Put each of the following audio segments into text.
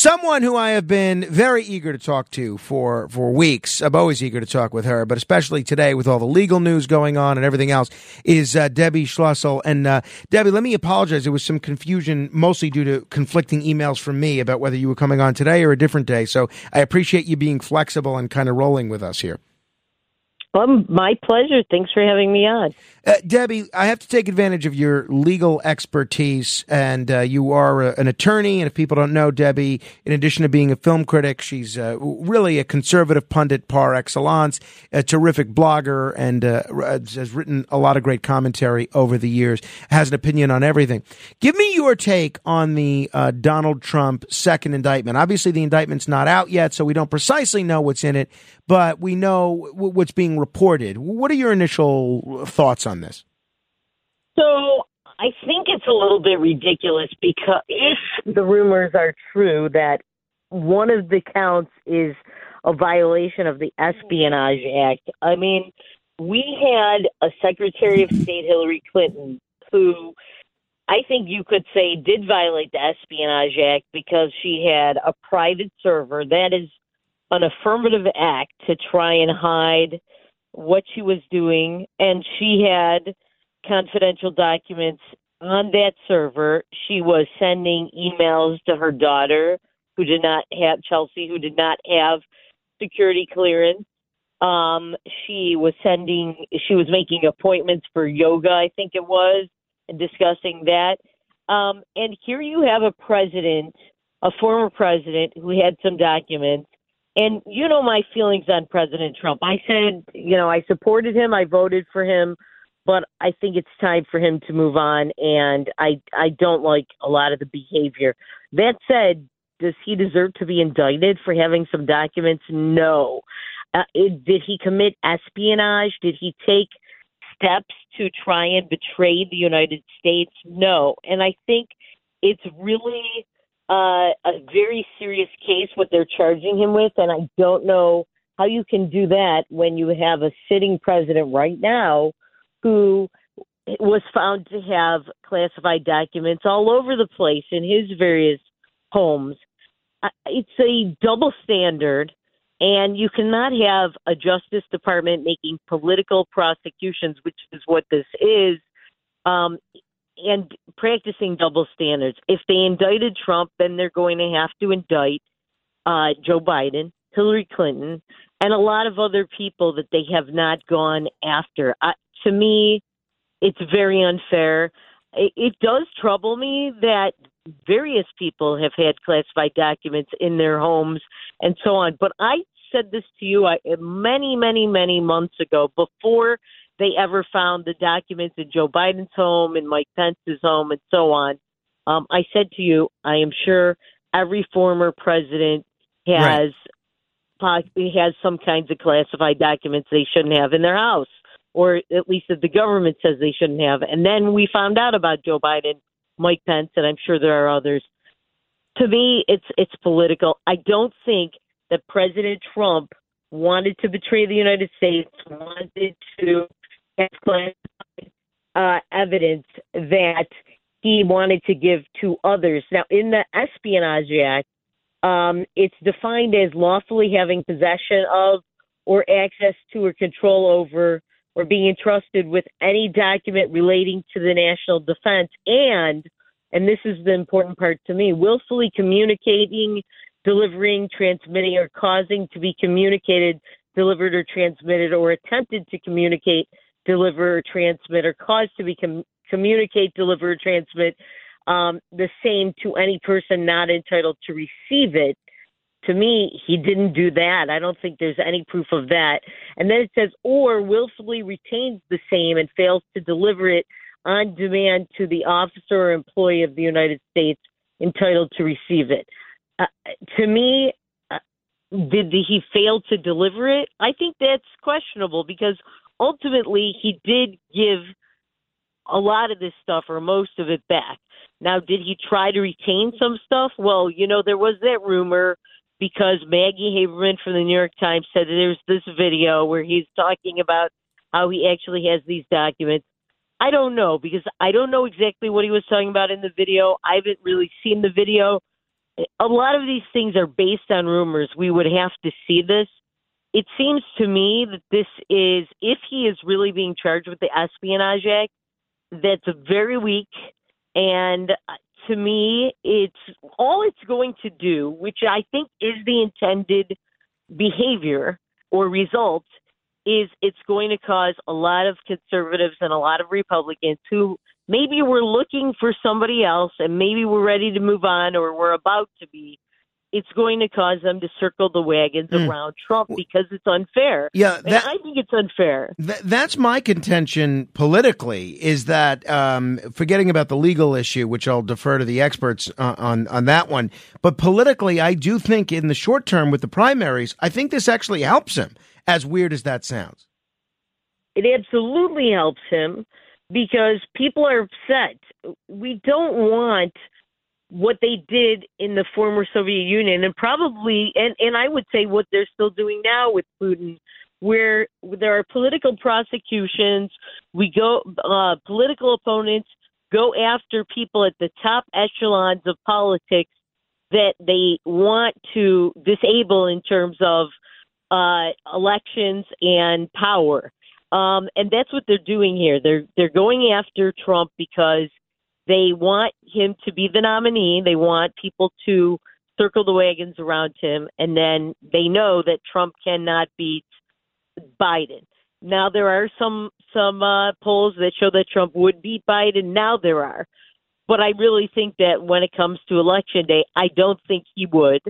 someone who I have been very eager to talk to for, for weeks. I'm always eager to talk with her, but especially today with all the legal news going on and everything else is uh, Debbie Schlussel. And uh, Debbie, let me apologize. There was some confusion, mostly due to conflicting emails from me about whether you were coming on today or a different day. So I appreciate you being flexible and kind of rolling with us here. Well, my pleasure. Thanks for having me on. Uh, Debbie, I have to take advantage of your legal expertise, and uh, you are a, an attorney. And if people don't know Debbie, in addition to being a film critic, she's uh, really a conservative pundit par excellence, a terrific blogger, and uh, has written a lot of great commentary over the years. Has an opinion on everything. Give me your take on the uh, Donald Trump second indictment. Obviously, the indictment's not out yet, so we don't precisely know what's in it, but we know what's being reported. What are your initial thoughts this? So I think it's a little bit ridiculous because if the rumors are true that one of the counts is a violation of the Espionage Act, I mean, we had a Secretary of State, Hillary Clinton, who I think you could say did violate the Espionage Act because she had a private server. That is an affirmative act to try and hide what she was doing, and she had confidential documents on that server. She was sending emails to her daughter, who did not have Chelsea, who did not have security clearance. Um, she was sending, she was making appointments for yoga, I think it was, and discussing that. Um, and here you have a president, a former president, who had some documents and you know my feelings on President Trump. I said, you know, I supported him, I voted for him, but I think it's time for him to move on and I I don't like a lot of the behavior. That said, does he deserve to be indicted for having some documents? No. Uh, it, did he commit espionage? Did he take steps to try and betray the United States? No. And I think it's really uh, a very serious case what they're charging him with, and I don't know how you can do that when you have a sitting president right now who was found to have classified documents all over the place in his various homes. It's a double standard, and you cannot have a Justice Department making political prosecutions, which is what this is, um, and practicing double standards. If they indicted Trump, then they're going to have to indict uh, Joe Biden, Hillary Clinton, and a lot of other people that they have not gone after. Uh, to me, it's very unfair. It, it does trouble me that various people have had classified documents in their homes and so on. But I said this to you I, many, many, many months ago before they ever found the documents in Joe Biden's home and Mike Pence's home and so on. Um, I said to you, I am sure every former president has right. has some kinds of classified documents they shouldn't have in their house, or at least that the government says they shouldn't have. And then we found out about Joe Biden, Mike Pence, and I'm sure there are others. To me, it's it's political. I don't think that President Trump wanted to betray the United States, wanted to uh, evidence that he wanted to give to others. Now, in the Espionage Act, um, it's defined as lawfully having possession of or access to or control over or being entrusted with any document relating to the national defense and and this is the important part to me willfully communicating delivering transmitting or causing to be communicated delivered or transmitted or attempted to communicate deliver, transmit, or cause to be com- communicate, deliver, transmit um, the same to any person not entitled to receive it. To me, he didn't do that. I don't think there's any proof of that. And then it says, or willfully retains the same and fails to deliver it on demand to the officer or employee of the United States entitled to receive it. Uh, to me, uh, did he fail to deliver it? I think that's questionable because ultimately he did give a lot of this stuff or most of it back. Now, did he try to retain some stuff? Well, you know, there was that rumor because Maggie Haberman from the New York Times said there's this video where he's talking about how he actually has these documents. I don't know because I don't know exactly what he was talking about in the video. I haven't really seen the video, a lot of these things are based on rumors. We would have to see this. It seems to me that this is, if he is really being charged with the Espionage Act, that's very weak. And uh, to me, it's all it's going to do, which I think is the intended behavior or result, is it's going to cause a lot of conservatives and a lot of Republicans who maybe we're looking for somebody else and maybe we're ready to move on or we're about to be it's going to cause them to circle the wagons mm. around Trump because it's unfair. Yeah, that, I think it's unfair. Th- that's my contention politically. Is that um, forgetting about the legal issue, which I'll defer to the experts uh, on on that one. But politically, I do think in the short term with the primaries, I think this actually helps him. As weird as that sounds, it absolutely helps him because people are upset. We don't want what they did in the former Soviet Union and probably and and I would say what they're still doing now with Putin where there are political prosecutions we go uh political opponents go after people at the top echelons of politics that they want to disable in terms of uh elections and power. Um and that's what they're doing here. They're they're going after Trump because they want him to be the nominee. They want people to circle the wagons around him, and then they know that Trump cannot beat Biden. Now there are some some uh, polls that show that Trump would beat Biden. Now there are, but I really think that when it comes to election day, I don't think he would.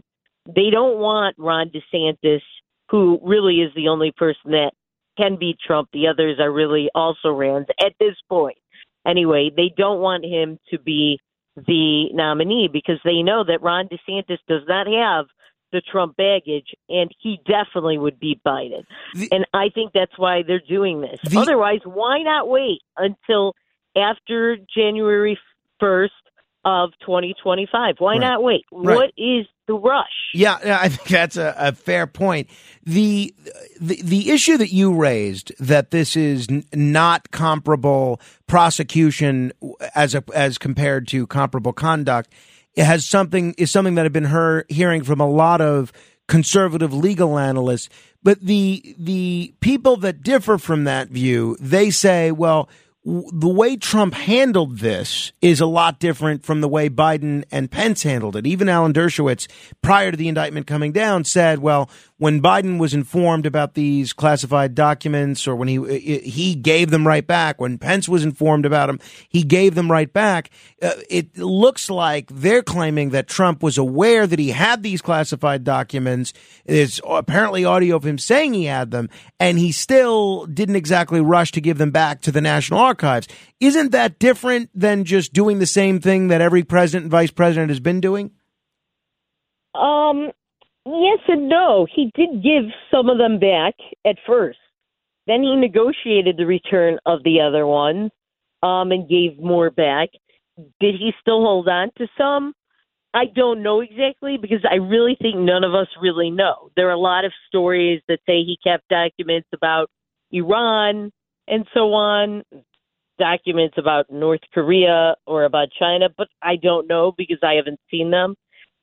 They don't want Ron DeSantis, who really is the only person that can beat Trump. The others are really also Rans at this point anyway, they don't want him to be the nominee because they know that Ron DeSantis does not have the Trump baggage, and he definitely would beat Biden. The, and I think that's why they're doing this. The, Otherwise, why not wait until after January 1st of 2025. Why right. not wait? Right. What is the rush? Yeah, I think that's a, a, fair point. The, the the issue that you raised that this is n- not comparable prosecution as a, as compared to comparable conduct has something is something that I've been heard, hearing from a lot of conservative legal analysts. But the the people that differ from that view, they say, well the way Trump handled this is a lot different from the way Biden and Pence handled it. Even Alan Dershowitz, prior to the indictment coming down, said, well, when Biden was informed about these classified documents or when he he gave them right back, when Pence was informed about them, he gave them right back. Uh, it looks like they're claiming that Trump was aware that he had these classified documents. There's apparently audio of him saying he had them, and he still didn't exactly rush to give them back to the National Archives. Isn't that different than just doing the same thing that every president and vice president has been doing? Um, Yes and no. He did give some of them back at first. Then he negotiated the return of the other ones um, and gave more back. Did he still hold on to some? I don't know exactly because I really think none of us really know. There are a lot of stories that say he kept documents about Iran and so on, documents about North Korea or about China, but I don't know because I haven't seen them.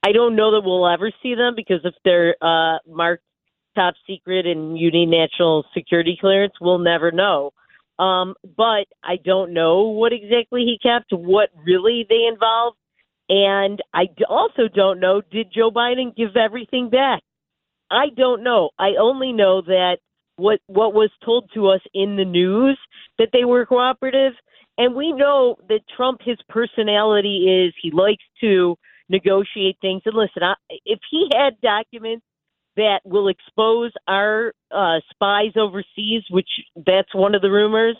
I don't know that we'll ever see them because if they're uh, marked top secret and you need national security clearance, we'll never know. Um, but I don't know what exactly he kept, what really they involved. And I also don't know did Joe Biden give everything back? I don't know. I only know that what what was told to us in the news that they were cooperative and we know that Trump his personality is he likes to negotiate things. And listen, I, if he had documents that will expose our uh, spies overseas, which that's one of the rumors,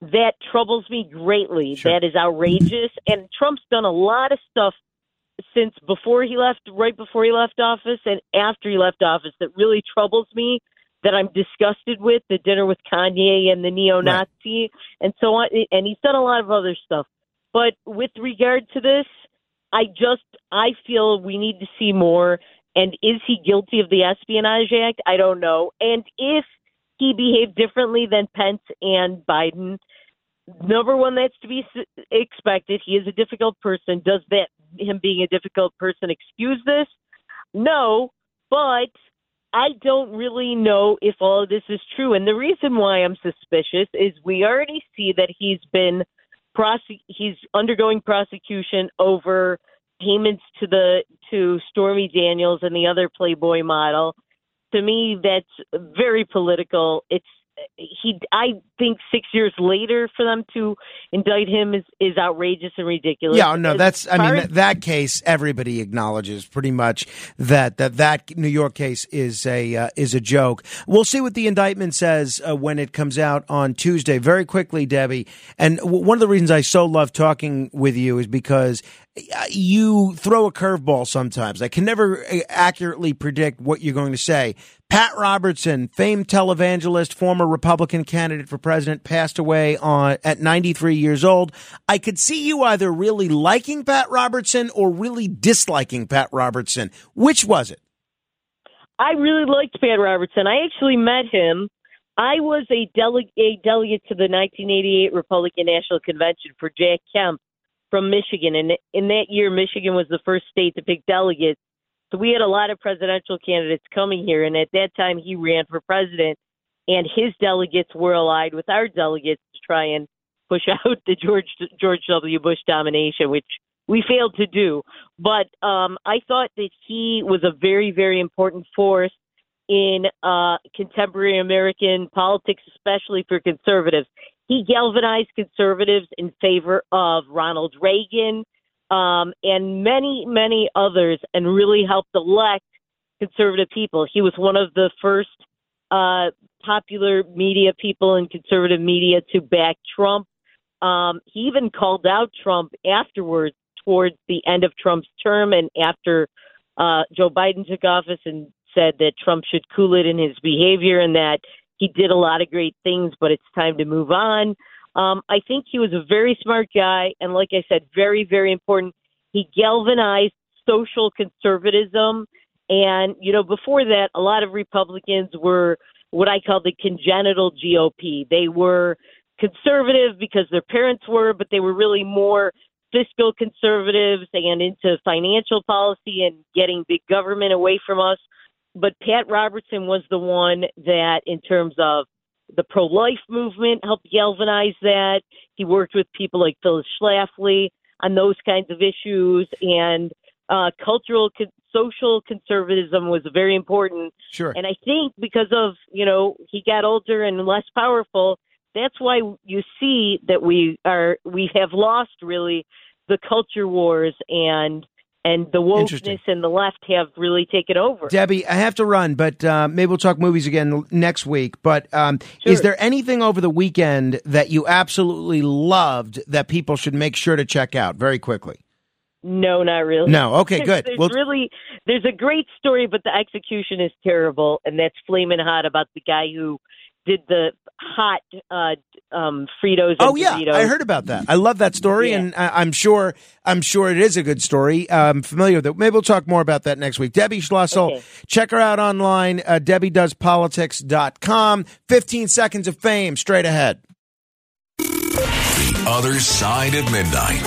that troubles me greatly. Sure. That is outrageous. And Trump's done a lot of stuff since before he left, right before he left office, and after he left office that really troubles me. That I'm disgusted with the dinner with Kanye and the neo-Nazi right. and so on. And he's done a lot of other stuff. But with regard to this, I just I feel we need to see more. And is he guilty of the Espionage Act? I don't know. And if he behaved differently than Pence and Biden, number one, that's to be expected. He is a difficult person. Does that him being a difficult person excuse this? No, but I don't really know if all of this is true. And the reason why I'm suspicious is we already see that he's been prosec- he's undergoing prosecution over payments to the to Stormy Daniels and the other Playboy model. To me, that's very political. It's he I think six years later for them to indict him is, is outrageous and ridiculous. Yeah, no, that's I mean that, that, case everybody acknowledges pretty much that that that New York case is a uh, is a joke. We'll see what the indictment says uh, when it comes out on Tuesday. Very quickly, Debbie, and w- one of the reasons I so love talking with you is because you throw a curveball sometimes. I can never uh, accurately predict what you're going to say. Pat Robertson, famed televangelist, former Republican candidate for president, passed away on at 93 years old. I could see you either really liking Pat Robertson or really disliking Pat Robertson. Which was it? I really liked Pat Robertson. I actually met him. I was a, dele- a delegate to the 1988 Republican National Convention for Jack Kemp from Michigan. And in that year, Michigan was the first state to pick delegates. So we had a lot of presidential candidates coming here. And at that time, he ran for president, and his delegates were allied with our delegates to try and push out the George George W. Bush domination, which we failed to do. But um, I thought that he was a very, very important force in uh, contemporary American politics, especially for conservatives he galvanized conservatives in favor of Ronald Reagan um, and many, many others, and really helped elect conservative people. He was one of the first uh, popular media people in conservative media to back Trump. Um, he even called out Trump afterwards, towards the end of Trump's term, and after uh, Joe Biden took office, and said that Trump should cool it in his behavior and that he did a lot of great things, but it's time to move on. Um, I think he was a very smart guy, and like I said, very, very important. He galvanized social conservatism. And, you know, before that, a lot of Republicans were what I call the congenital GOP. They were conservative because their parents were, but they were really more fiscal conservatives and into financial policy and getting big government away from us but Pat Robertson was the one that, in terms of the pro life movement, helped galvanize that. He worked with people like Phyllis Schlafly on those kinds of issues, and uh, cultural, co- social conservatism was very important. Sure. And I think because of you know he got older and less powerful, that's why you see that we are we have lost really the culture wars and and the wokeness and the left have really taken over. Debbie, I have to run, but uh, maybe we'll talk movies again next week. But um, sure. is there anything over the weekend that you absolutely loved that people should make sure to check out very quickly? No, not really. No, okay, good. There's well, really, there's a great story, but the execution is terrible, and that's flaming hot about the guy who did the hot uh, um, Fritos. oh yeah, Doritos. I heard about that. I love that story, yeah. and I- am sure I'm sure it is a good story. I'm familiar with it. Maybe we'll talk more about that next week. Debbie Schlussel, okay. check her out online. Uh, DebbieDoesPolitics.com. 15 seconds of fame straight ahead. The other side of midnight.